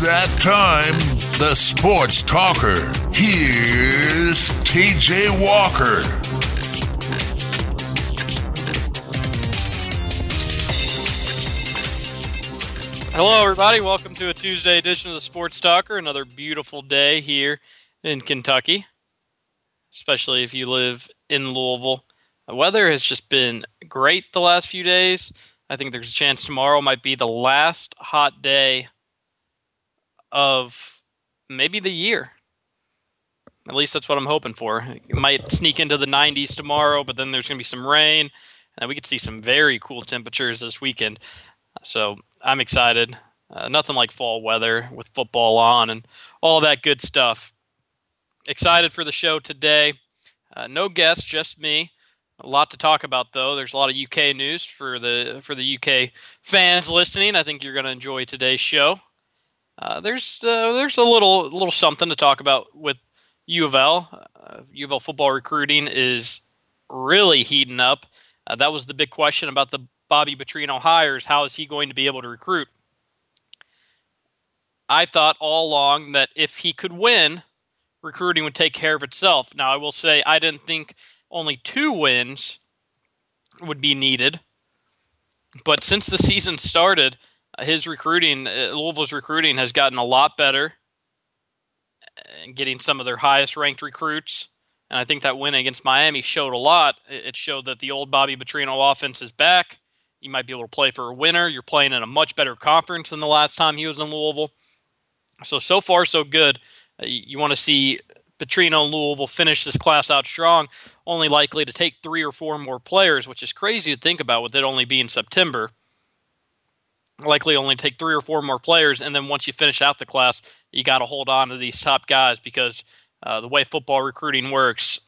That time, the sports talker. Here's TJ Walker. Hello, everybody. Welcome to a Tuesday edition of the Sports Talker. Another beautiful day here in Kentucky, especially if you live in Louisville. The weather has just been great the last few days. I think there's a chance tomorrow might be the last hot day of maybe the year. At least that's what I'm hoping for. It might sneak into the 90s tomorrow, but then there's going to be some rain, and we could see some very cool temperatures this weekend. So I'm excited. Uh, nothing like fall weather with football on and all that good stuff. Excited for the show today. Uh, no guests, just me. A lot to talk about though. There's a lot of UK news for the for the UK fans listening. I think you're going to enjoy today's show. Uh, there's uh, there's a little little something to talk about with U of L. Uh, U of L football recruiting is really heating up. Uh, that was the big question about the Bobby Petrino hires. How is he going to be able to recruit? I thought all along that if he could win, recruiting would take care of itself. Now, I will say I didn't think only two wins would be needed. But since the season started, his recruiting, uh, Louisville's recruiting, has gotten a lot better getting some of their highest ranked recruits. And I think that win against Miami showed a lot. It showed that the old Bobby Petrino offense is back. You might be able to play for a winner. You're playing in a much better conference than the last time he was in Louisville. So, so far, so good. Uh, you want to see Petrino and Louisville finish this class out strong, only likely to take three or four more players, which is crazy to think about with it only being September. Likely only take three or four more players, and then once you finish out the class, you got to hold on to these top guys because uh, the way football recruiting works,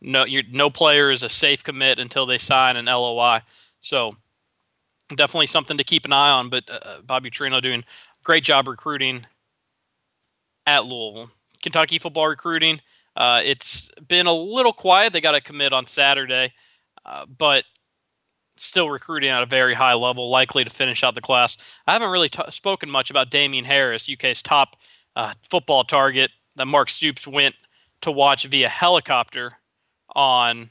no, no player is a safe commit until they sign an LOI. So definitely something to keep an eye on. But uh, Bobby Petrino doing a great job recruiting at Louisville. Kentucky football recruiting. Uh, it's been a little quiet. They got a commit on Saturday, uh, but still recruiting at a very high level, likely to finish out the class. I haven't really t- spoken much about Damien Harris, UK's top uh, football target that Mark Stoops went to watch via helicopter on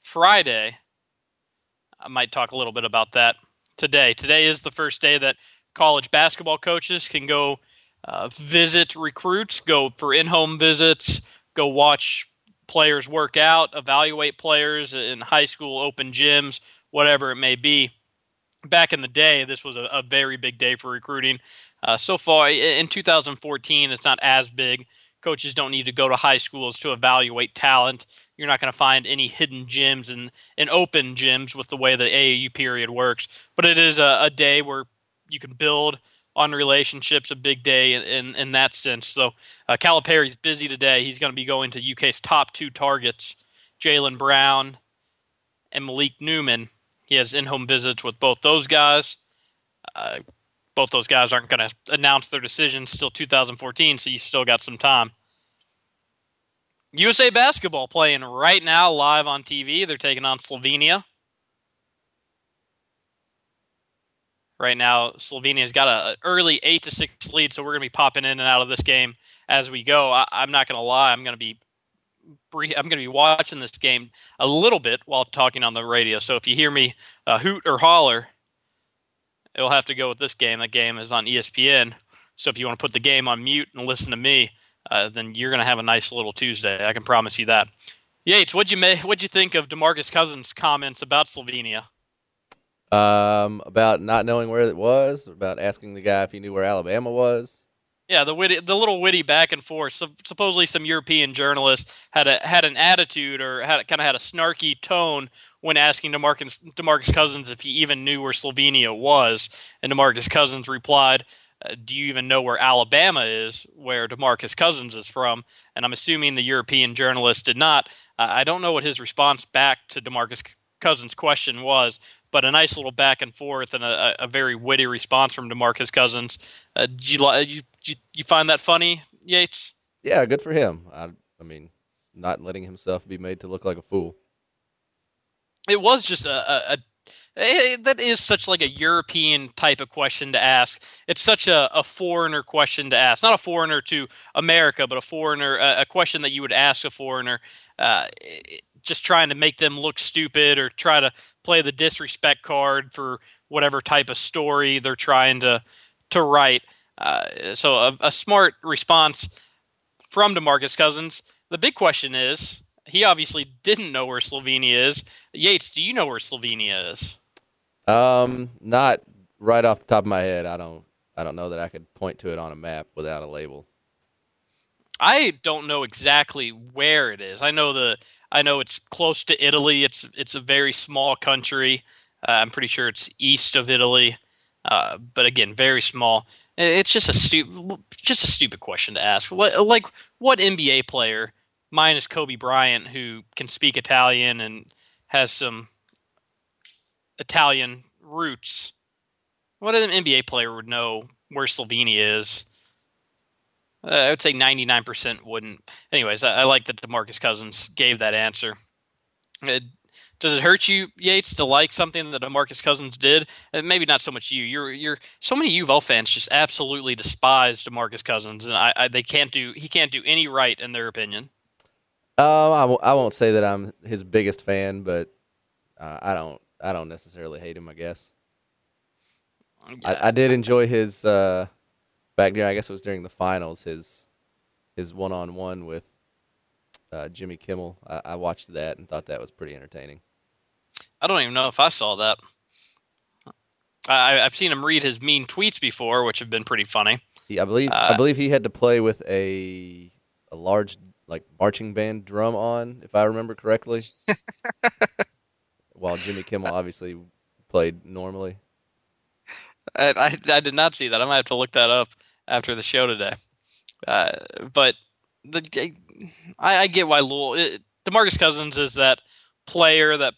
Friday. I might talk a little bit about that today. Today is the first day that college basketball coaches can go uh, visit recruits, go for in home visits, go watch players work out, evaluate players in high school open gyms, whatever it may be. Back in the day, this was a, a very big day for recruiting. Uh, so far in 2014, it's not as big. Coaches don't need to go to high schools to evaluate talent. You're not going to find any hidden gyms and, and open gyms with the way the AAU period works. But it is a, a day where you can build – on relationships, a big day in, in, in that sense. So uh, Calipari's busy today. He's going to be going to UK's top two targets, Jaylen Brown and Malik Newman. He has in-home visits with both those guys. Uh, both those guys aren't going to announce their decisions till 2014, so you still got some time. USA basketball playing right now live on TV. They're taking on Slovenia. right now. Slovenia's got an early eight to six lead, so we're going to be popping in and out of this game as we go. I, am not going to lie; I'm going to be I'm going to be watching this game a little bit while talking on the radio. So if you hear me uh, hoot or holler, it'll have to go with this game. The game is on ESPN. So if you want to put the game on mute and listen to me, uh, then you're going to have a nice little Tuesday. I can promise you that. Yates, what'd you make, what'd you think of Demarcus Cousins' comments about Slovenia? um, about not knowing where it was, about asking the guy if he knew where Alabama was. Yeah, the witty, the little witty back and forth. So, supposedly, some European journalist had a had an attitude or had kind of had a snarky tone when asking Demarcus Demarcus Cousins if he even knew where Slovenia was, and Demarcus Cousins replied, uh, "Do you even know where Alabama is, where Demarcus Cousins is from?" And I'm assuming the European journalist did not. Uh, I don't know what his response back to Demarcus Cousins' question was, but a nice little back and forth and a, a very witty response from Demarcus Cousins. Uh, did you, you, you find that funny, Yates? Yeah, good for him. I, I mean, not letting himself be made to look like a fool. It was just a, a eh, that is such like a European type of question to ask. It's such a, a foreigner question to ask, not a foreigner to America, but a foreigner, a, a question that you would ask a foreigner, uh, just trying to make them look stupid or try to play the disrespect card for whatever type of story they're trying to to write. Uh, so a, a smart response from Demarcus Cousins. The big question is, he obviously didn't know where Slovenia is. Yates, do you know where Slovenia is? Um, not right off the top of my head. I don't. I don't know that I could point to it on a map without a label. I don't know exactly where it is. I know the. I know it's close to Italy. It's it's a very small country. Uh, I'm pretty sure it's east of Italy, uh, but again, very small. It's just a stupid, just a stupid question to ask. Like, what NBA player minus Kobe Bryant, who can speak Italian and has some Italian roots. What an NBA player would know where Slovenia is? Uh, I would say 99% wouldn't. Anyways, I, I, like that Demarcus Cousins gave that answer. It, does it hurt you, Yates, to like something that Demarcus Cousins did? Uh, maybe not so much you. You're you're so many U of L fans just absolutely despise Demarcus Cousins, and I, I they can't do he can't do any right in their opinion. Um, I w- I won't say that I'm his biggest fan, but uh, I don't I don't necessarily hate him. I guess. Yeah. I, I did enjoy his uh, back there. I guess it was during the finals. His his one on one with uh, Jimmy Kimmel. I, I watched that and thought that was pretty entertaining. I don't even know if I saw that. I, have seen him read his mean tweets before, which have been pretty funny. Yeah, I believe uh, I believe he had to play with a a large like marching band drum on, if I remember correctly. While Jimmy Kimmel obviously played normally. I, I, I did not see that. I might have to look that up after the show today. Uh, but the I, I get why Louisville. It, Demarcus Cousins is that player that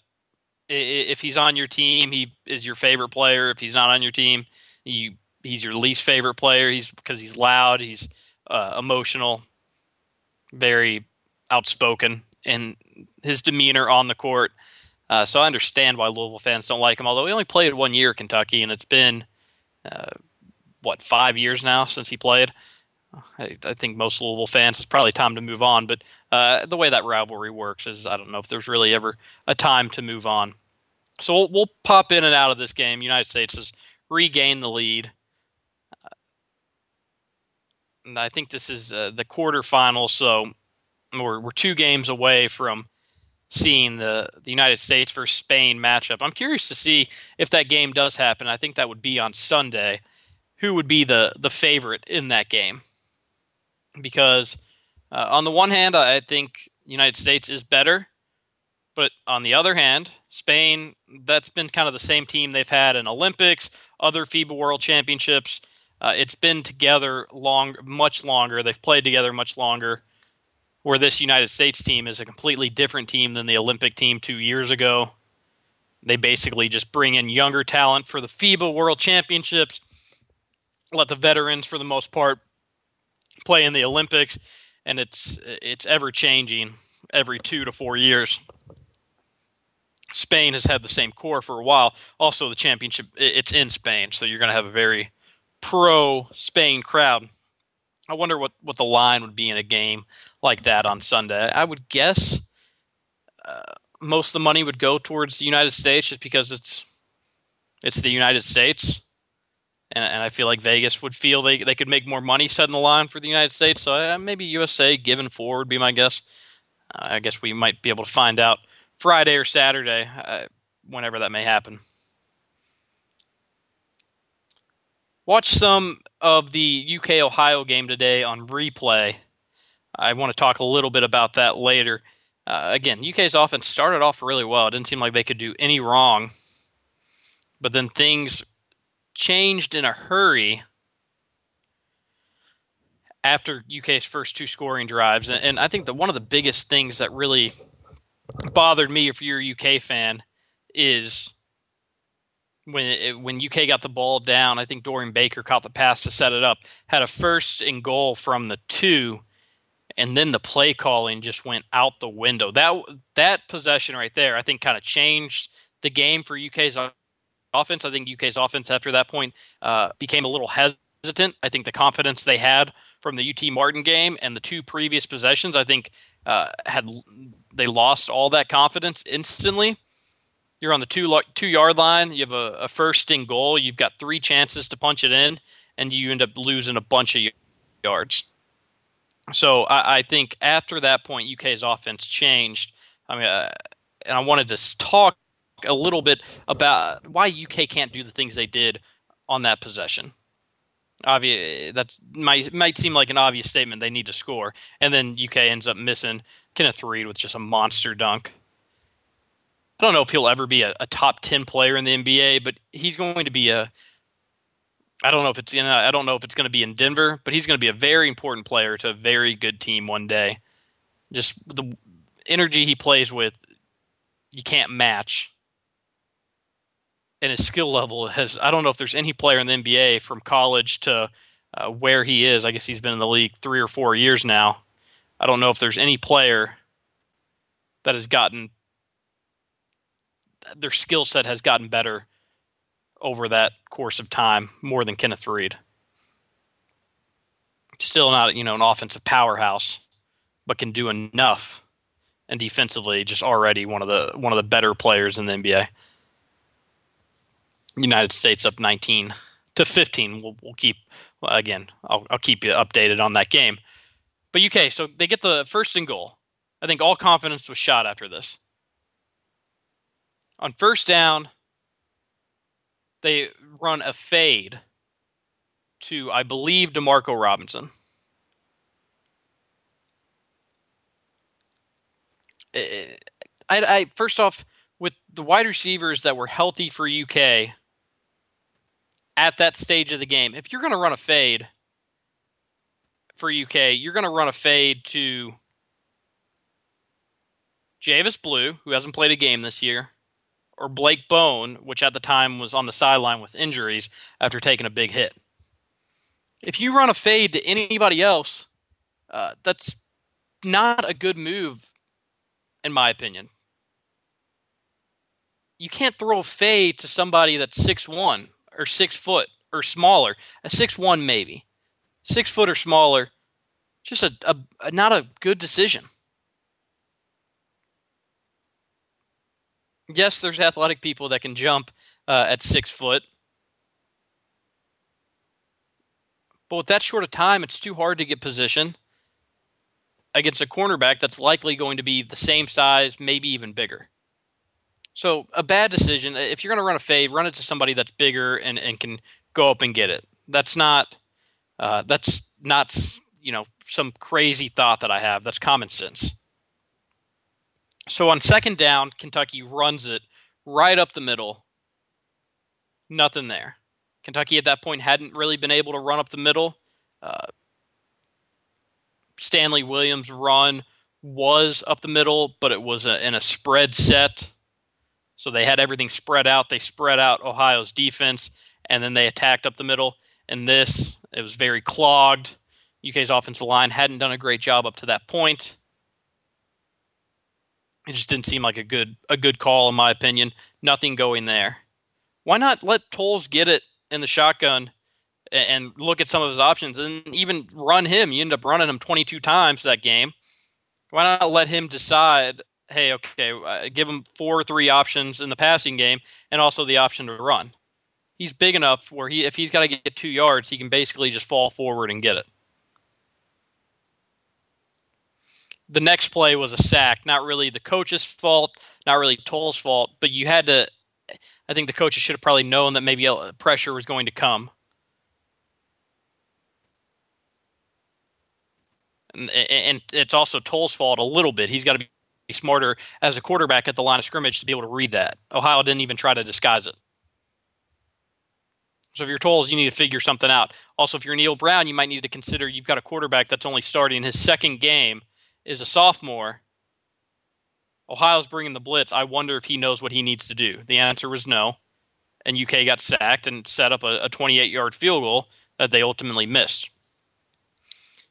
if he's on your team, he is your favorite player. If he's not on your team, you he's your least favorite player. He's because he's loud, he's uh, emotional, very outspoken in his demeanor on the court. Uh, so I understand why Louisville fans don't like him. Although he only played one year at Kentucky, and it's been uh, what five years now since he played. I, I, think most Louisville fans it's probably time to move on. But uh, the way that rivalry works is I don't know if there's really ever a time to move on. So we'll, we'll pop in and out of this game. United States has regained the lead. And I think this is uh, the quarterfinals, so we're, we're two games away from seeing the, the United States versus Spain matchup. I'm curious to see if that game does happen. I think that would be on Sunday. Who would be the, the favorite in that game? Because uh, on the one hand, I think United States is better, but on the other hand, Spain that's been kind of the same team they've had in Olympics, other FIBA World Championships. Uh, it's been together long, much longer. They've played together much longer. Where this United States team is a completely different team than the Olympic team two years ago. They basically just bring in younger talent for the FIBA World Championships, let the veterans, for the most part, play in the Olympics, and it's it's ever changing every two to four years. Spain has had the same core for a while. Also, the championship it's in Spain, so you're going to have a very pro Spain crowd. I wonder what, what the line would be in a game like that on Sunday. I would guess uh, most of the money would go towards the United States just because it's it's the United States. And, and I feel like Vegas would feel they, they could make more money setting the line for the United States. So uh, maybe USA given four would be my guess. Uh, I guess we might be able to find out Friday or Saturday, uh, whenever that may happen. Watch some of the UK Ohio game today on replay. I want to talk a little bit about that later. Uh, again, UK's offense started off really well. It didn't seem like they could do any wrong. But then things changed in a hurry after UK's first two scoring drives. And, and I think that one of the biggest things that really bothered me if you're a UK fan is when it, when UK got the ball down, I think Dorian Baker caught the pass to set it up, had a first and goal from the two, and then the play calling just went out the window. That that possession right there, I think, kind of changed the game for UK's offense. I think UK's offense after that point uh, became a little hesitant. I think the confidence they had from the UT Martin game and the two previous possessions, I think uh, had they lost all that confidence instantly. You're on the two two yard line. You have a, a first and goal. You've got three chances to punch it in, and you end up losing a bunch of yards. So I, I think after that point, UK's offense changed. I mean, uh, and I wanted to talk a little bit about why UK can't do the things they did on that possession. Obvious that might might seem like an obvious statement. They need to score, and then UK ends up missing Kenneth Faried with just a monster dunk. I don't know if he'll ever be a, a top ten player in the NBA, but he's going to be a. I don't know if it's in. I don't know if it's going to be in Denver, but he's going to be a very important player to a very good team one day. Just the energy he plays with, you can't match and his skill level has I don't know if there's any player in the NBA from college to uh, where he is. I guess he's been in the league three or four years now. I don't know if there's any player that has gotten their skill set has gotten better over that course of time more than Kenneth Faried. Still not, you know, an offensive powerhouse, but can do enough and defensively just already one of the one of the better players in the NBA. United States up 19 to 15. We'll, we'll keep again. I'll, I'll keep you updated on that game. But UK, so they get the first and goal. I think all confidence was shot after this. On first down, they run a fade to, I believe, Demarco Robinson. Eh, eh, I, I first off, with the wide receivers that were healthy for UK, at that stage of the game. If you're going to run a fade for UK, you're going to run a fade to Javess Blue, who hasn't played a game this year, or Blake Bone, which at the time was on the sideline with injuries after taking a big hit. If you run a fade to anybody else, uh, that's not a good move, in my opinion. You can't throw a fade to somebody that's six one or six foot or smaller. A six one maybe, six foot or smaller. Just a, a, a not a good decision. Yes, there's athletic people that can jump uh, at six foot, but with that short of time, it's too hard to get position against a cornerback that's likely going to be the same size, maybe even bigger. So a bad decision. If you're going to run a fade, run it to somebody that's bigger and, and can go up and get it. That's not uh, that's not you know some crazy thought that I have. That's common sense. So on second down, Kentucky runs it right up the middle. Nothing there. Kentucky at that point hadn't really been able to run up the middle. Uh, Stanley Williams' run was up the middle, but it was a, in a spread set. So they had everything spread out. They spread out Ohio's defense, and then they attacked up the middle. And this, it was very clogged. UK's offensive line hadn't done a great job up to that point. It just didn't seem like a good a good call in my opinion. Nothing going there. Why not let Towles get it in the shotgun and look at some of his options and even run him? You end up running him 22 times that game. Why not let him decide hey, okay, uh, give him four or three options in the passing game and also the option to run. He's big enough where he, if he's got to get two yards, he can basically just fall forward and get it. The next play was a sack, not really the coach's fault, not really Towles' fault, but you had to. I think the coaches should have probably known that maybe pressure was going to come. And, and it's also Towles' fault a little bit. He's got to be smarter as a quarterback at the line of scrimmage to be able to read that. Ohio didn't even try to disguise it. So if you're Towles, you need to figure something out. Also, if you're Neal Brown, you might need to consider you've got a quarterback that's only starting his second game, is a sophomore. Ohio's bringing the blitz. I wonder if he knows what he needs to do. The answer was no. And UK got sacked and set up a 28 yard field goal that they ultimately missed.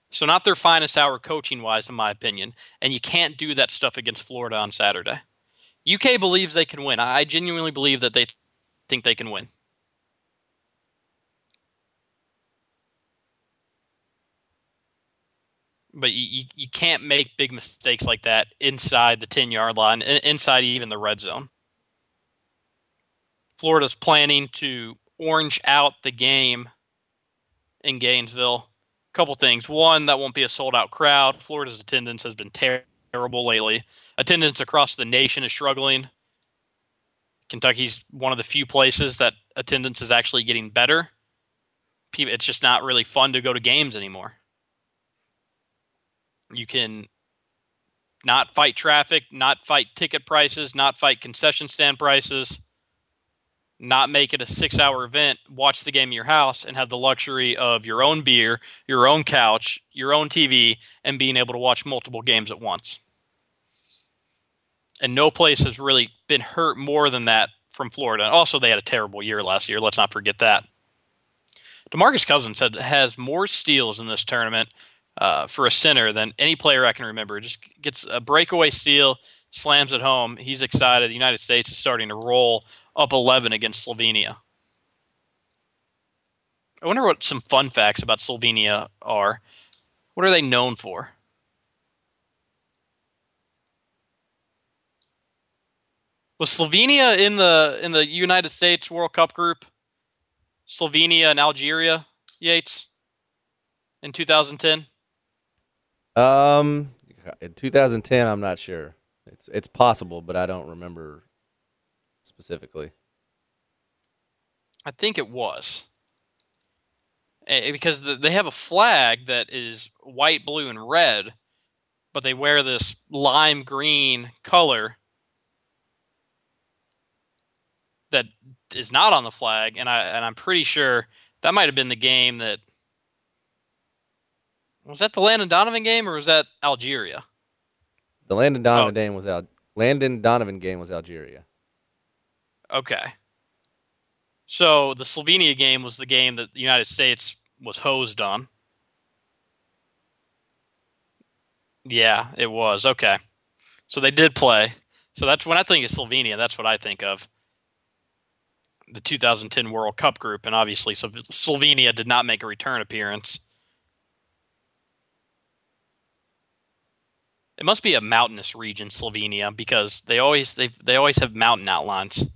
So not their finest hour coaching wise, in my opinion. And you can't do that stuff against Florida on Saturday. UK believes they can win. I genuinely believe that they think they can win. But you, you can't make big mistakes like that inside the 10 yard line, inside even the red zone. Florida's planning to orange out the game in Gainesville. Couple things. One, that won't be a sold out crowd. Florida's attendance has been ter- terrible lately. Attendance across the nation is struggling. Kentucky's one of the few places that attendance is actually getting better. It's just not really fun to go to games anymore. You can not fight traffic, not fight ticket prices, not fight concession stand prices not make it a six hour event, watch the game in your house, and have the luxury of your own beer, your own couch, your own TV, and being able to watch multiple games at once. And no place has really been hurt more than that from Florida. Also, they had a terrible year last year. Let's not forget that. Demarcus Cousins had, has more steals in this tournament uh, for a center than any player I can remember. Just gets a breakaway steal, slams it home. He's excited. The United States is starting to roll up 11 against Slovenia. I wonder what some fun facts about Slovenia are. What are they known for? Was Slovenia in the in the United States World Cup group? Slovenia and Algeria, Yates, in 2010. Um, in 2010, I'm not sure. It's it's possible, but I don't remember specifically? I think it was. Because they have a flag that is white, blue, and red, but they wear this lime green color that is not on the flag, and I and I'm pretty sure that might have been the game that was that the Landon Donovan game or was that Algeria? The Landon Donovan oh. game was Al- Landon Donovan game was Algeria. Okay. So the Slovenia game was the game that the United States was hosed on. Yeah, it was. Okay. So they did play. So that's when I think of Slovenia, that's what I think of. The 2010 World Cup group, and obviously so Slovenia did not make a return appearance. It must be a mountainous region, Slovenia, because they always they they always have mountain outlines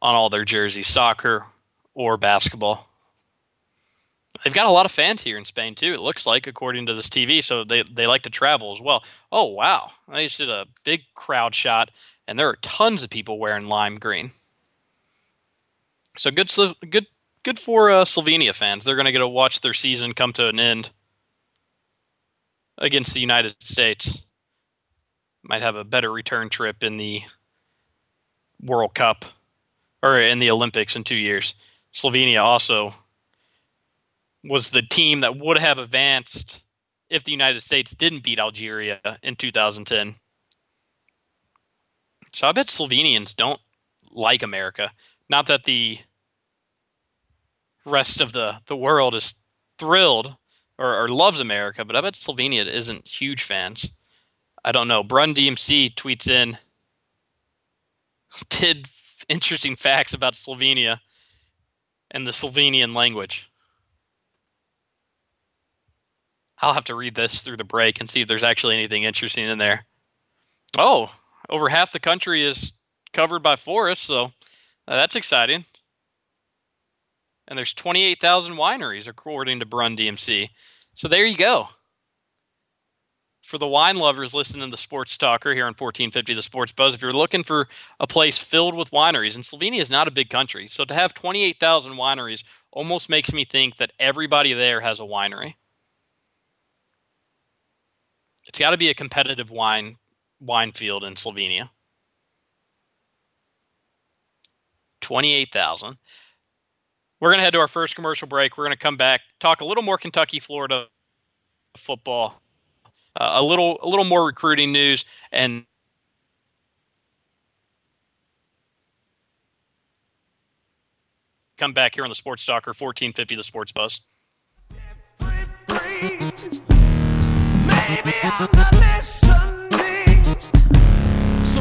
on all their jerseys, soccer or basketball. They've got a lot of fans here in Spain too. It looks like, according to this TV, so they they like to travel as well. Oh wow! I just did a big crowd shot, and there are tons of people wearing lime green. So good, good, good for uh, Slovenia fans. They're going to get to watch their season come to an end against the United States. Might have a better return trip in the World Cup or in the Olympics in two years. Slovenia also was the team that would have advanced if the United States didn't beat Algeria in 2010. So I bet Slovenians don't like America. Not that the rest of the, the world is thrilled or, or loves America, but I bet Slovenia isn't huge fans. I don't know. Brun DMC tweets in Did interesting facts about Slovenia and the Slovenian language. I'll have to read this through the break and see if there's actually anything interesting in there. Oh, over half the country is covered by forests, so uh, that's exciting. And there's 28,000 wineries according to Brun DMC. So there you go for the wine lovers listening to the Sports Talker here on 1450 The Sports Buzz, if you're looking for a place filled with wineries, and Slovenia is not a big country, so to have 28,000 wineries almost makes me think that everybody there has a winery. It's got to be a competitive wine wine field in Slovenia. 28,000. We're going to head to our first commercial break. We're going to come back, talk a little more Kentucky, Florida football uh, a little a little more recruiting news and come back here on the Sports Talker 1450 the Sports Buzz. Maybe I'm listening. So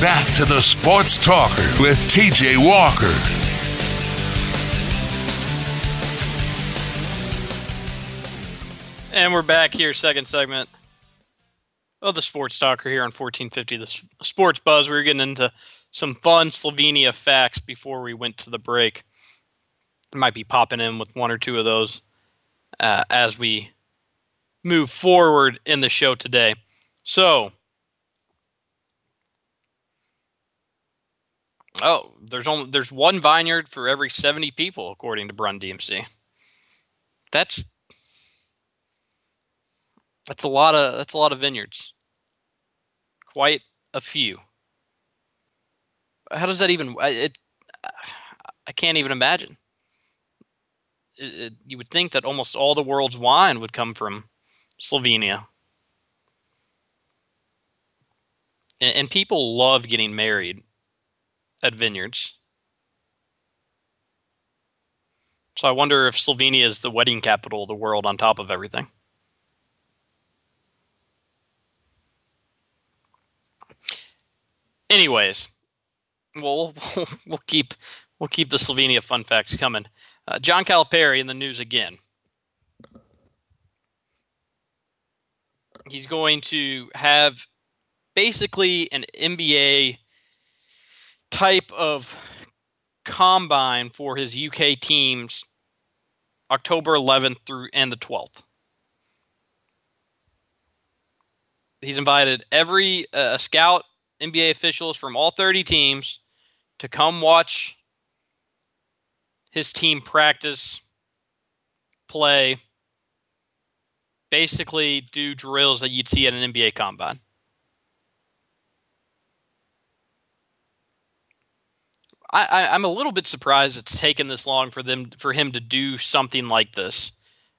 back to the Sports Talker with TJ Walker. And we're back here, second segment of the Sports Talker here on 1450, the Sports Buzz. We were getting into some fun Slovenia facts before we went to the break. Might be popping in with one or two of those uh, as we move forward in the show today. So, Oh, there's only there's one vineyard for every 70 people according to Brun DMC. That's that's a lot of that's a lot of vineyards. Quite a few. How does that even it I can't even imagine. It, it, you would think that almost all the world's wine would come from Slovenia. And, and people love getting married at vineyards. So I wonder if Slovenia is the wedding capital of the world on top of everything. Anyways, well, we'll, keep we'll keep the Slovenia fun facts coming. Uh, John Calipari in the news again. He's going to have basically an NBA type of combine for his UK teams October 11th through and the 12th. He's invited every uh, scout NBA officials from all 30 teams to come watch his team practice, play, basically do drills that you'd see at an NBA combine. I, am a little bit surprised it's taken this long for them for him to do something like this.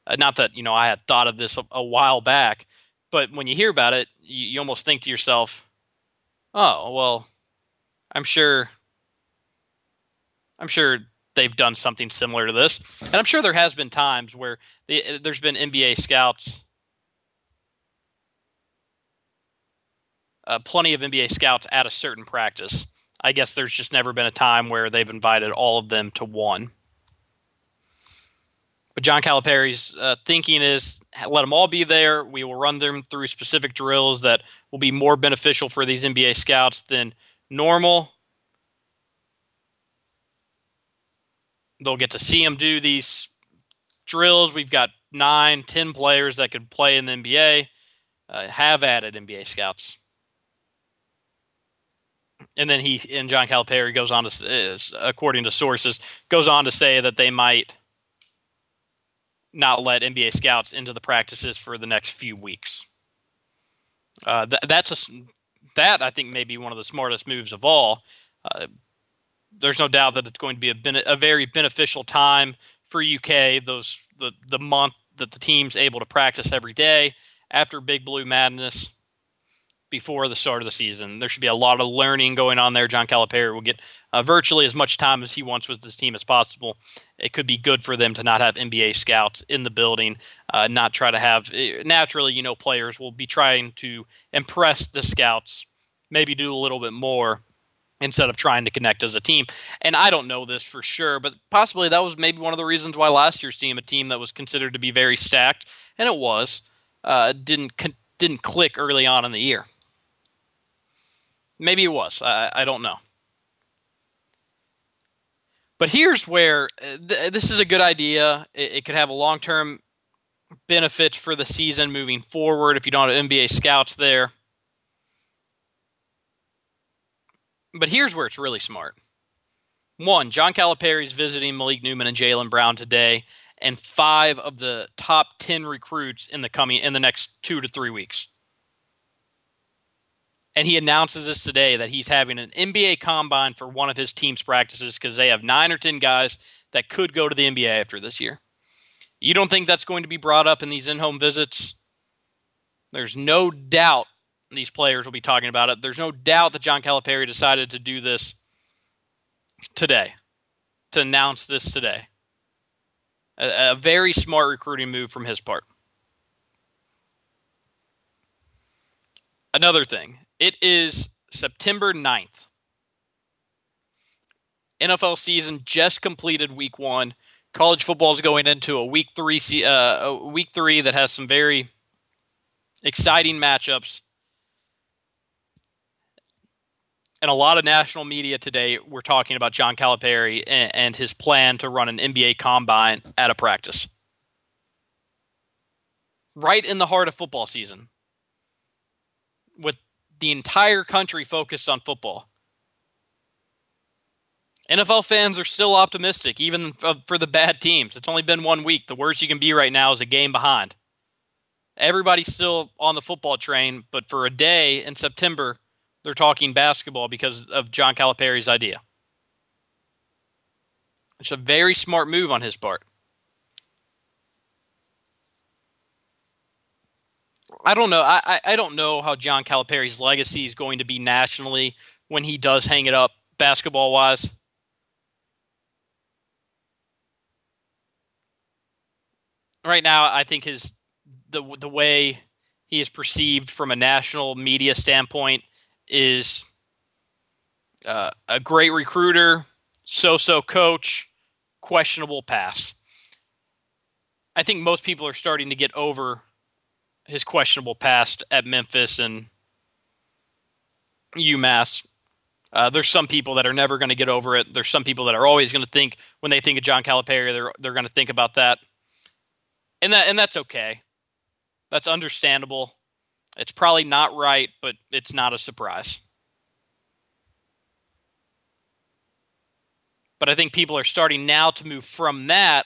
Uh, not that you know I had thought of this a, a while back, but when you hear about it, you, you, almost think to yourself, "Oh, well, I'm sure, I'm sure they've done something similar to this." And I'm sure there has been times where the, there's been NBA scouts, uh, plenty of NBA scouts at a certain practice I guess there's just never been a time where they've invited all of them to one. But John Calipari's uh, thinking is let them all be there. We will run them through specific drills that will be more beneficial for these NBA scouts than normal. They'll get to see them do these drills. We've got nine, ten players that could play in the NBA, uh, have added NBA scouts and then he and John Calipari goes on to, according to sources, goes on to say that they might not let NBA scouts into the practices for the next few weeks. Uh, th- that's a, that I think may be one of the smartest moves of all. Uh, there's no doubt that it's going to be a, ben- a very beneficial time for UK. Those the the month that the team's able to practice every day after Big Blue Madness before the start of the season. There should be a lot of learning going on there. John Calipari will get uh, virtually as much time as he wants with this team as possible. It could be good for them to not have NBA scouts in the building, uh, not try to have eh, naturally, you know, players will be trying to impress the scouts, maybe do a little bit more instead of trying to connect as a team. And I don't know this for sure, but possibly that was maybe one of the reasons why last year's team, a team that was considered to be very stacked, and it was, uh, didn't didn't click early on in the year. Maybe it was. I, I don't know. But here's where uh, th- this is a good idea. It, it could have a long term benefits for the season moving forward if you don't have NBA scouts there. But here's where it's really smart. One, John Calipari is visiting Malik Newman and Jaylen Brown today, and five of the top ten recruits in the coming in the next two to three weeks and he announces this today that he's having an NBA combine for one of his team's practices because they have nine or 10 guys that could go to the NBA after this year. You don't think that's going to be brought up in these in home visits? There's no doubt these players will be talking about it. There's no doubt that John Calipari decided to do this today, to announce this today. A, a very smart recruiting move from his part. Another thing, it is September 9th. NFL season just completed week one. College football is going into a week three, uh, a week three that has some very exciting matchups. And a lot of national media today were talking about John Calipari and, and his plan to run an NBA combine at a practice. Right in the heart of football season with the entire country focused on football. NFL fans are still optimistic, even uh, for the bad teams. It's only been one week. The worst you can be right now is a game behind. Everybody's still on the football train, but for a day in September, they're talking basketball because of John Calipari's idea. It's a very smart move on his part. I don't know. I, I don't know how John Calipari's legacy is going to be nationally when he does hang it up basketball wise. Right now, I think his the the way he is perceived from a national media standpoint is uh, a great recruiter, so-so coach, questionable pass. I think most people are starting to get over his questionable past at Memphis and UMass. Uh, there's some people that are never going to get over it. There's some people that are always going to think when they think of John Calipari, they're they're going to think about that, and that and that's okay. That's understandable. It's probably not right, but it's not a surprise. But I think people are starting now to move from that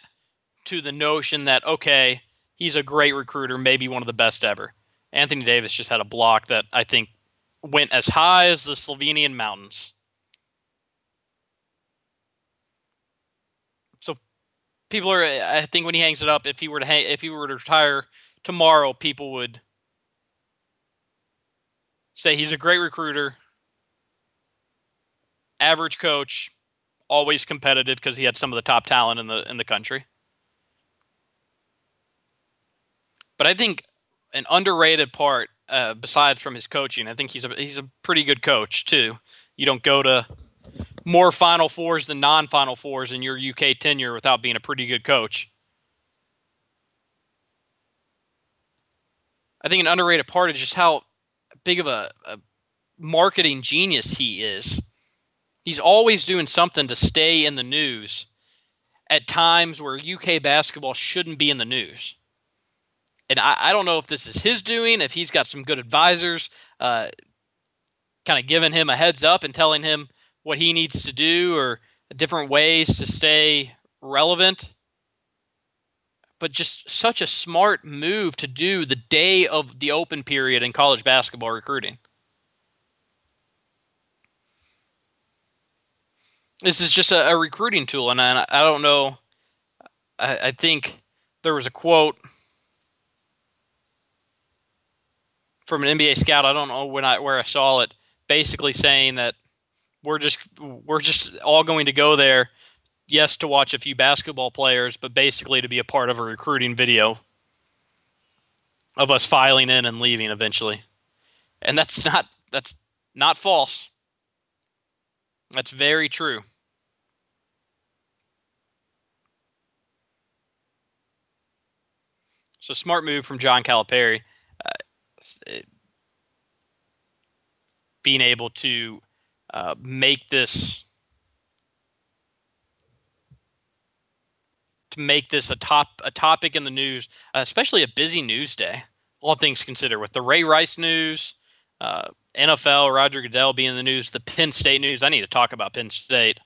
to the notion that okay, he's a great recruiter, maybe one of the best ever. Anthony Davis just had a block that I think went as high as the Slovenian mountains. So people are I think when he hangs it up, if he were to hang, if he were to retire tomorrow, people would say he's a great recruiter, average coach, always competitive because he had some of the top talent in the in the country. But I think an underrated part, uh, besides from his coaching, I think he's a he's a pretty good coach too. You don't go to more Final Fours than non-Final Fours in your UK tenure without being a pretty good coach. I think an underrated part is just how big of a, a marketing genius he is. He's always doing something to stay in the news at times where UK basketball shouldn't be in the news and I, I, don't know if this is his doing, if he's got some good advisors, uh, kind of giving him a heads up and telling him what he needs to do or different ways to stay relevant. But just such a smart move to do the day of the open period in college basketball recruiting. This is just a, a recruiting tool, and I, I don't know. I, I think there was a quote from an NBA scout. I don't know when I where I saw it. Basically saying that we're just we're just all going to go there. Yes, to watch a few basketball players, but basically to be a part of a recruiting video of us filing in and leaving eventually. And that's not that's not false. That's very true. So smart move from John Calipari being able to uh, make this to make this a top a topic in the news, uh, especially a busy news day. All things considered, with the Ray Rice news, uh, NFL, Roger Goodell being in the news, the Penn State news. I need to talk about Penn State.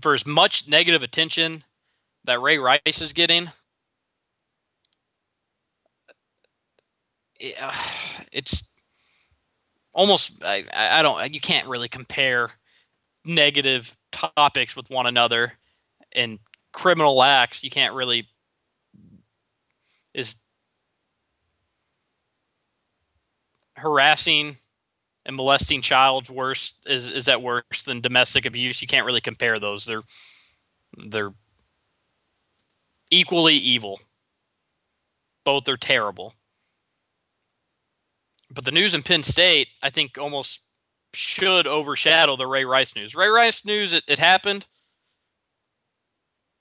For as much negative attention that Ray Rice is getting, Uh, it's almost I, I don't you can't really compare negative topics with one another. And criminal acts you can't really is harassing and molesting child's worse is is that worse than domestic abuse. You can't really compare those. They're they're equally evil. Both are terrible but the news in Penn State, I think, almost should overshadow the Ray Rice news. Ray Rice news, it, it happened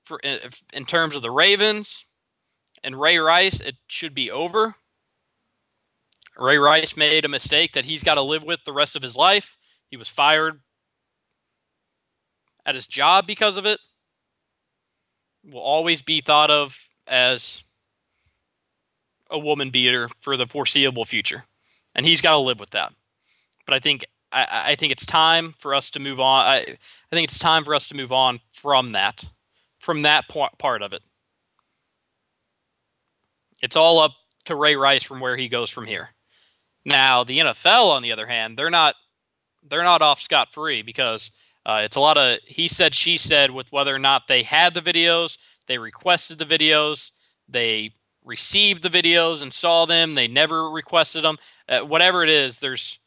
for in, in terms of the Ravens and Ray Rice, it should be over. Ray Rice made a mistake that he's got to live with the rest of his life. He was fired at his job because of it. Will always be thought of as a woman beater for the foreseeable future and he's got to live with that. But I think I, I, think it's time for us to move on. I, I think it's time for us to move on from that, from that part of it. It's all up to Ray Rice from where he goes from here. Now the NFL, on the other hand, they're not they're not off scot free because uh, it's a lot of he said she said with whether or not they had the videos, they requested the videos, they received the videos and saw them. They never requested them. Uh, whatever it is, there's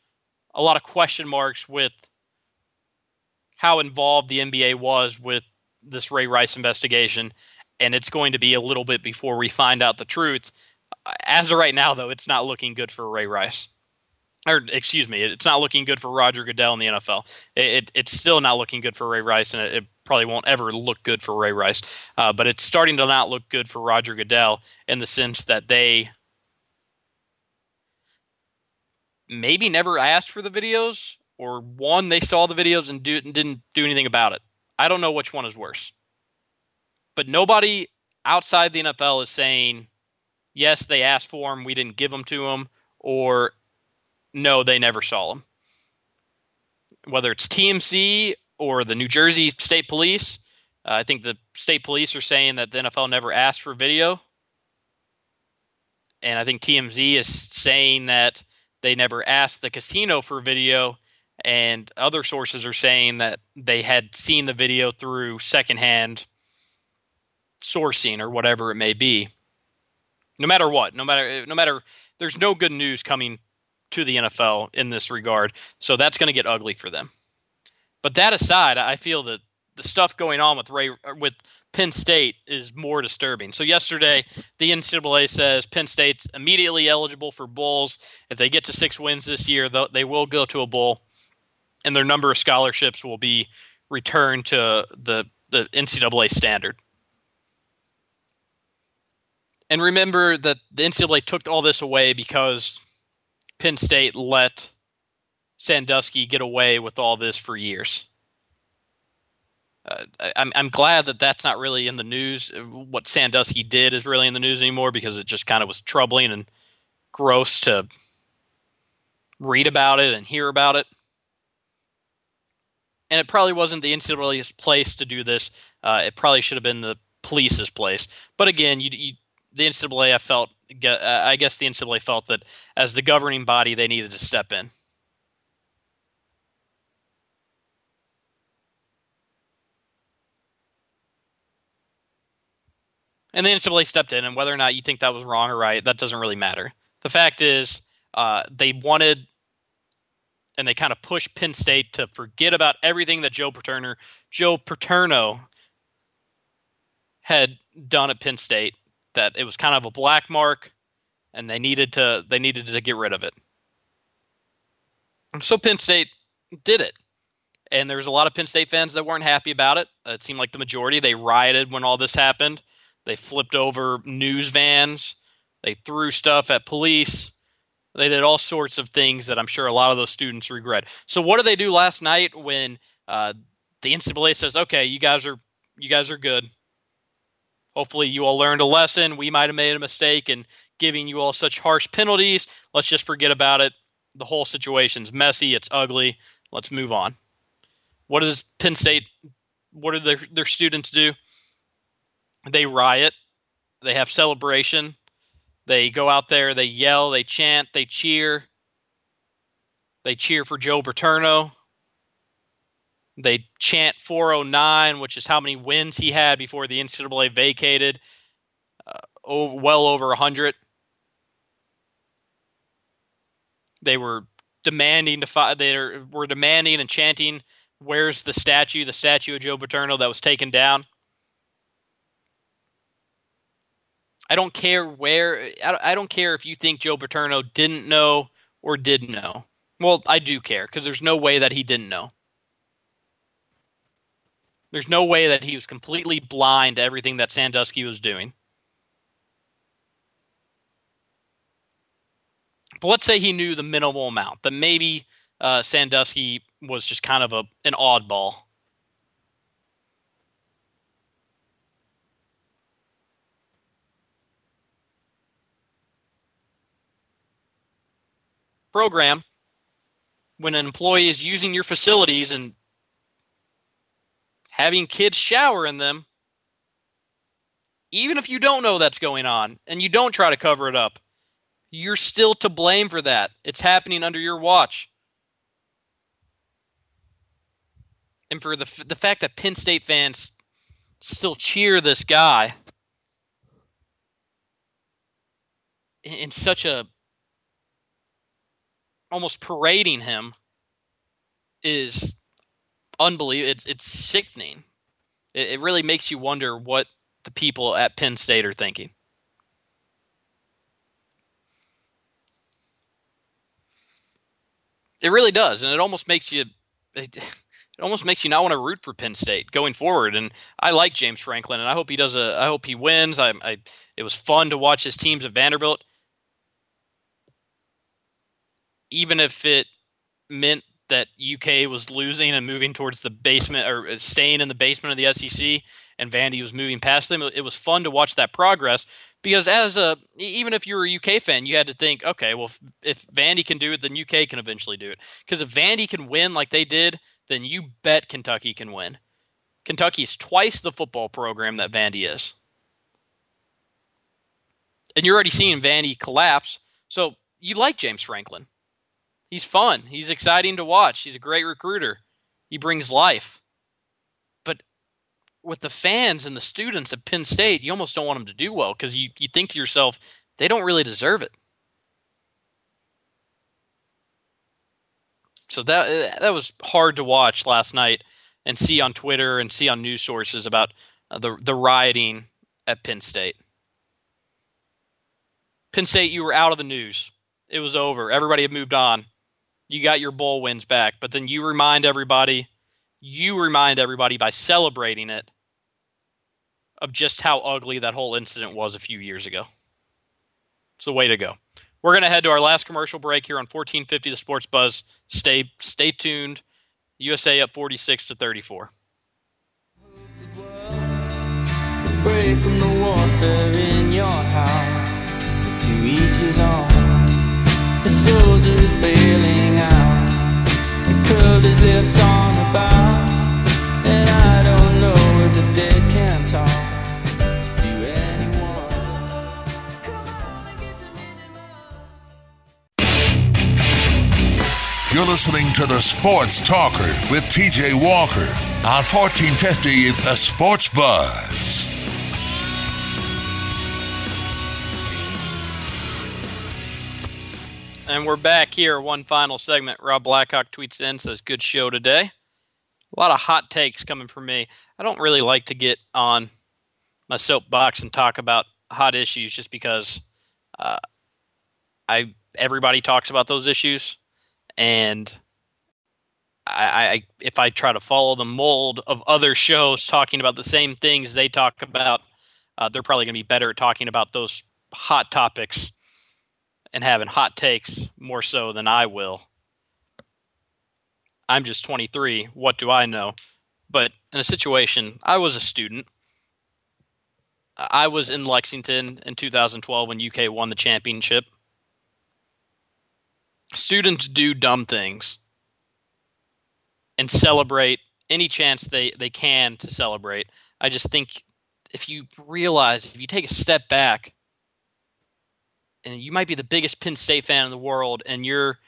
a lot of question marks with how involved the NBA was with this Ray Rice investigation. And it's going to be a little bit before we find out the truth. As of right now, though, it's not looking good for Ray Rice or excuse me, it's not looking good for Roger Goodell in the NFL. It, it, it's still not looking good for Ray Rice, and it, it probably won't ever look good for Ray Rice. Uh, but it's starting to not look good for Roger Goodell in the sense that they maybe never asked for the videos, or one they saw the videos and, do, and didn't do anything about it. I don't know which one is worse. But nobody outside the NFL is saying, yes, they asked for them, we didn't give them to them, or no, they never saw them. Whether it's TMZ or the New Jersey State Police, uh, I think the state police are saying that the NFL never asked for video. And I think TMZ is saying that they never asked the casino for video. And other sources are saying that they had seen the video through secondhand sourcing or whatever it may be. No matter what, no matter no matter there's no good news coming to the NFL in this regard. So that's going to get ugly for them. But that aside, I feel that the stuff going on with Ray er, with Penn State is more disturbing. So yesterday, the NCAA says Penn State's immediately eligible for bowls. If they get to six wins this year, they will go to a bowl, and their number of scholarships will be returned to the the NCAA standard. And remember that the NCAA took all this away because Penn State let Sandusky get away with all this for years. Uh, I'm I'm glad that that's not really in the news. What Sandusky did is really in the news anymore because it just kind of was troubling and gross to read about it and hear about it. And it probably wasn't the NCAA's place to do this. Uh, it probably should have been the police's place. But again, you, you the NCAA I felt I guess the NCAA felt that as the governing body they needed to step in. And the NCAA stepped in, and whether or not you think that was wrong or right, that doesn't really matter. The fact is, uh, they wanted and they kind of pushed Penn State to forget about everything that Joe Paterno, Joe Paterno had done at Penn State that it was kind of a black mark and they needed to they needed to get rid of it. So Penn State did it. And there was a lot of Penn State fans that weren't happy about it. It seemed like the majority they rioted when all this happened. They flipped over news vans. They threw stuff at police. They did all sorts of things that I'm sure a lot of those students regret. So what did they do last night when uh, the NCAA says, "Okay, you guys are you guys are good. Hopefully, you all learned a lesson. We might have made a mistake in giving you all such harsh penalties. Let's just forget about it. The whole situation's messy. It's ugly. Let's move on. What does Penn State? What do their their students do? They riot. They have celebration. They go out there. They yell. They chant. They cheer. They cheer for Joe Paterno. They chant 409, which is how many wins he had before the NCAA vacated. Uh, over, well over 100. They were demanding to fi- they were demanding and chanting, "Where's the statue? The statue of Joe Paterno that was taken down." I don't care where. I don't care if you think Joe Paterno didn't know or did know. Well, I do care because there's no way that he didn't know. There's no way that he was completely blind to everything that Sandusky was doing. But let's say he knew the minimal amount, that maybe uh, Sandusky was just kind of a an oddball. Program when an employee is using your facilities and having kids shower in them, even if you don't know that's going on and you don't try to cover it up, you're still to blame for that. It's happening under your watch. And for the the fact that Penn State fans still cheer this guy in such a almost parading him is unbelievable. It's it's sickening. It, it really makes you wonder what the people at Penn State are thinking. It really does, and it almost makes you. It, it almost makes you not want to root for Penn State going forward. And I like James Franklin, and I hope he does a. I hope he wins. I, I it was fun to watch his teams at Vanderbilt, even if it meant that UK was losing and moving towards the basement or uh, staying in the basement of the SEC, and Vandy was moving past them. It was fun to watch that progress because as a even if you were a UK fan, you had to think, okay, well if, if Vandy can do it, then UK can eventually do it. Because if Vandy can win like they did, then you bet Kentucky can win. Kentucky is twice the football program that Vandy is. And you're already seeing Vandy collapse. So you like James Franklin. He's fun. He's exciting to watch. He's a great recruiter. He brings life. But with the fans and the students at Penn State, you almost don't want them to do well because you, you think to yourself, they don't really deserve it. So that that was hard to watch last night and see on Twitter and see on news sources about uh, the the rioting at Penn State. Penn State, you were out of the news. It was over. Everybody had moved on you got your bowl wins back, but then you remind everybody, you remind everybody by celebrating it of just how ugly that whole incident was a few years ago. It's the way to go. We're going to head to our last commercial break here on 1450 The Sports Buzz. Stay stay tuned. USA up 46 to 34. Break from the warfare in your house. To each his own. The soldier is curled his lips on bow. And I don't know if the dead can talk. You're listening to the Sports Talker with TJ Walker on 1450 The Sports Buzz. And we're back here. One final segment. Rob Blackhawk tweets in says, "Good show today." A lot of hot takes coming from me. I don't really like to get on my soapbox and talk about hot issues just because uh, I everybody talks about those issues, and I, I if I try to follow the mold of other shows talking about the same things they talk about, uh, they're probably going to be better at talking about those hot topics and having hot takes more so than I will. I'm just 23. What do I know? But in a situation, I was a student. I was in Lexington in 2012 when UK won the championship. Students do dumb things and celebrate any chance they, they can to celebrate. I just think if you realize, if you take a step back and you might be the biggest Penn State fan in the world, and you're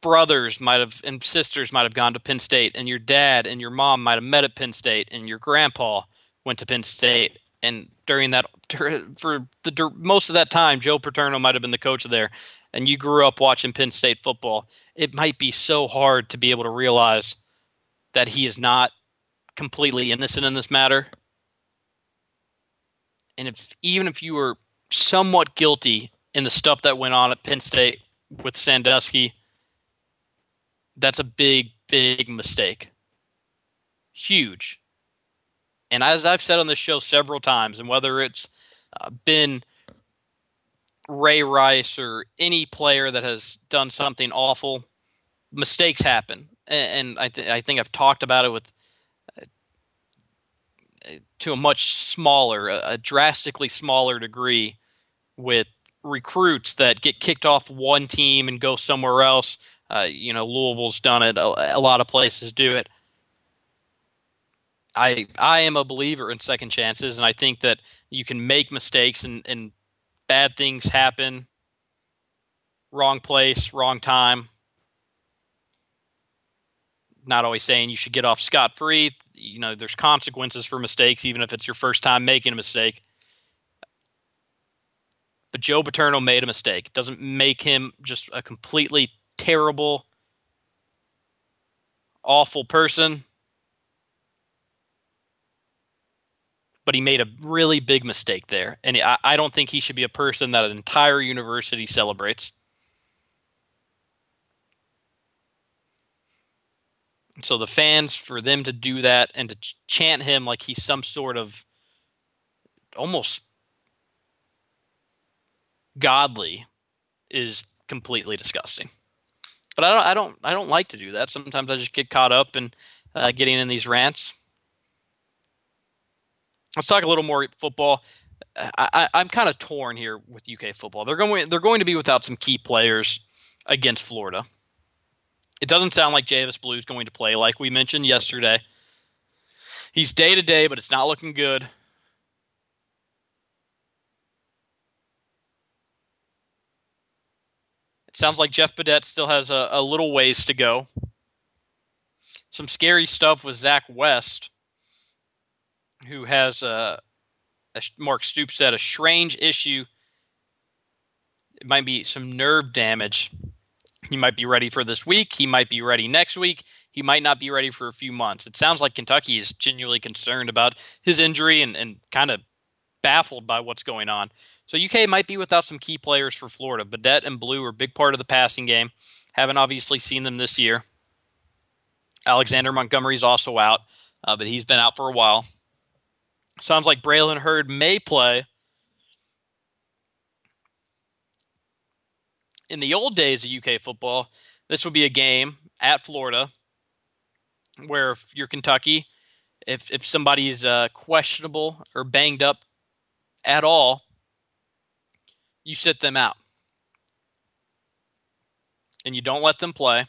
brothers might have and sisters might have gone to Penn State, and your dad and your mom might have met at Penn State, and your grandpa went to Penn State, and during that for the most of that time, Joe Paterno might have been the coach there, and you grew up watching Penn State football. It might be so hard to be able to realize that he is not completely innocent in this matter. And if even if you were somewhat guilty in the stuff that went on at Penn State with Sandusky, that's a big, big mistake. Huge. And as I've said on this show several times, and whether it's uh, been Ray Rice or any player that has done something awful, mistakes happen. And, I, th- I think I've talked about it with uh, to a much smaller, a drastically smaller degree with recruits that get kicked off one team and go somewhere else. Uh, you know, Louisville's done it. A, a, lot of places do it. I I am a believer in second chances, and I think that you can make mistakes and, and bad things happen. Wrong place, wrong time. Not always saying you should get off scot free. You know, there's consequences for mistakes, even if it's your first time making a mistake. But Joe Paterno made a mistake. It doesn't make him just a completely terrible, awful person. But he made a really big mistake there. And I, I don't think he should be a person that an entire university celebrates. So the fans, for them to do that and to chant him like he's some sort of almost godly is completely disgusting. But I don't, I don't, I don't like to do that. Sometimes I just get caught up in uh, getting in these rants. Let's talk a little more football. I, am kind of torn here with UK football. They're going, they're going to be without some key players against Florida. It doesn't sound like Javess Blue is going to play, like we mentioned yesterday. He's day to day, but it's not looking good. Sounds like Jeff Badet still has a, a little ways to go. Some scary stuff with Zach West, who has a Mark Stoops said a strange issue. It might be some nerve damage. He might be ready for this week. He might be ready next week. He might not be ready for a few months. It sounds like Kentucky is genuinely concerned about his injury and, and kind of baffled by what's going on. So UK might be without some key players for Florida. Badet and Blue are a big part of the passing game. Haven't obviously seen them this year. Alexander Montgomery's also out, uh, but he's been out for a while. Sounds like Braylon Heard may play. In the old days of UK football, this would be a game at Florida where if you're Kentucky, if if somebody is uh, questionable or banged up at all, you sit them out. And you don't let them play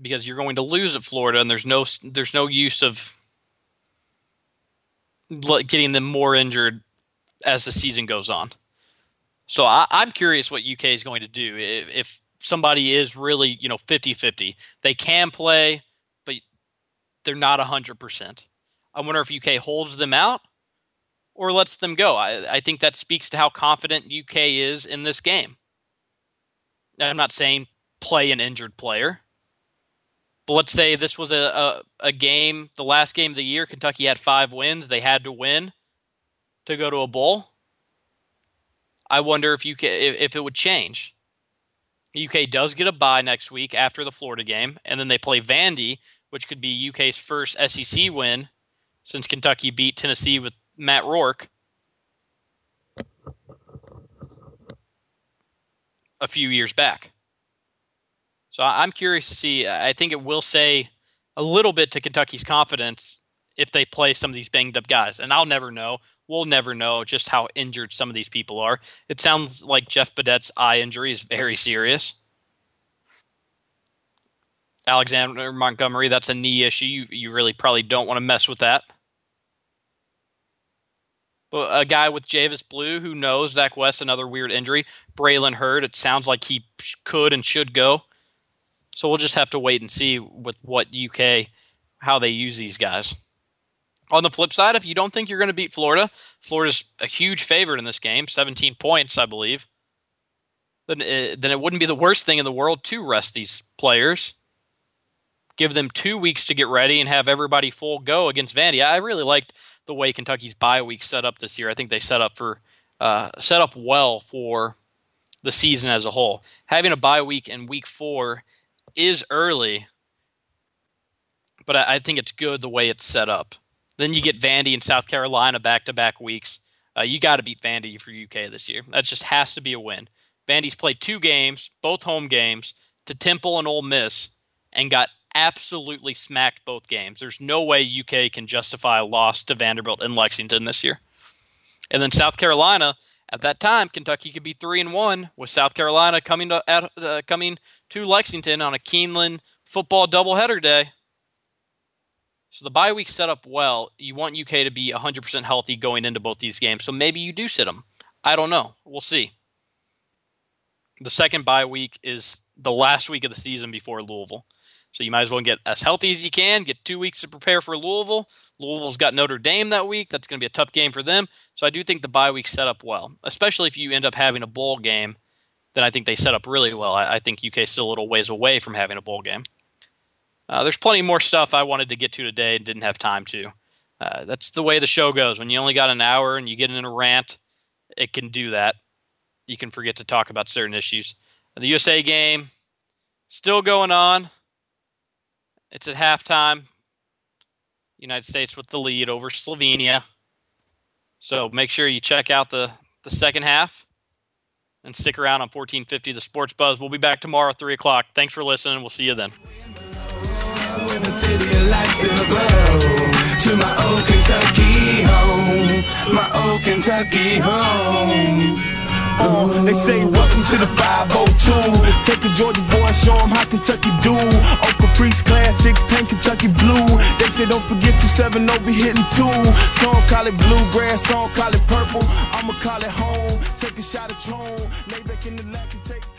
because you're going to lose at Florida and there's no there's no use of getting them more injured as the season goes on. So I, am curious what UK is going to do if, if somebody is really, you know, 50-50. They can play, but they're not 100%. I wonder if UK holds them out or lets them go. I, I think that speaks to how confident UK is in this game. I'm not saying play an injured player, but let's say this was a, a, a, game, the last game of the year, Kentucky had five wins. They had to win to go to a bowl. I wonder if UK if, if it would change. UK does get a bye next week after the Florida game, and then they play Vandy, which could be UK's first SEC win since Kentucky beat Tennessee with Matt Roark a few years back. So I'm curious to see. I think it will say a little bit to Kentucky's confidence if they play some of these banged up guys. And I'll never know. We'll never know just how injured some of these people are. It sounds like Jeff Badet's eye injury is very serious. Alexander Montgomery, that's a knee issue. You, you really probably don't want to mess with that. A guy with Javess Blue who knows Zach West, another weird injury. Braylon Heard, it sounds like he could and should go. So we'll just have to wait and see with what UK, how they use these guys. On the flip side, if you don't think you're going to beat Florida, Florida's a huge favorite in this game, 17 points, I believe. Then it, uh, then it wouldn't be the worst thing in the world to rest these players. Give them two weeks to get ready and have everybody full go against Vandy. I really liked the way Kentucky's bye week set up this year. I think they set up for uh, set up well for the season as a whole. Having a bye week in week four is early, but I, I think it's good the way it's set up. Then you get Vandy and South Carolina back to back weeks. Uh, you got to beat Vandy for UK this year. That just has to be a win. Vandy's played two games, both home games, to Temple and Ole Miss, and got absolutely smacked both games. There's no way UK can justify a loss to Vanderbilt in Lexington this year. And then South Carolina, at that time, Kentucky could be three and one with South Carolina coming to at, uh, coming to Lexington on a Keeneland football doubleheader day. So the bye week set up well. You want UK to be 100% healthy going into both these games. So maybe you do sit them. I don't know. We'll see. The second bye week is the last week of the season before Louisville. So you might as well get as healthy as you can, get two weeks to prepare for Louisville. Louisville's got Notre Dame that week. That's going to be a tough game for them. So I do think the bye week set up well, especially if you end up having a bowl game. Then I think they set up really well. I, I think UK is still a little ways away from having a bowl game. Uh, there's plenty more stuff I wanted to get to today and didn't have time to. Uh, that's the way the show goes. When you only got an hour and you get in a rant, it can do that. You can forget to talk about certain issues. The USA game still going on. It's at halftime. United States with the lead over Slovenia. So make sure you check out the, the second half and stick around on 1450 The Sports Buzz. We'll be back tomorrow, 3 o'clock. Thanks for listening. We'll see you then to my old Kentucky home, my old Kentucky home. They say welcome to the 502 Take a Georgia boy, show him how Kentucky do. Oak Caprice Classics, paint Kentucky blue. They say don't forget 270 be hitting two. Some call it bluegrass, some call it purple. I'ma call it home. Take a shot of Tron Lay back in the lap and take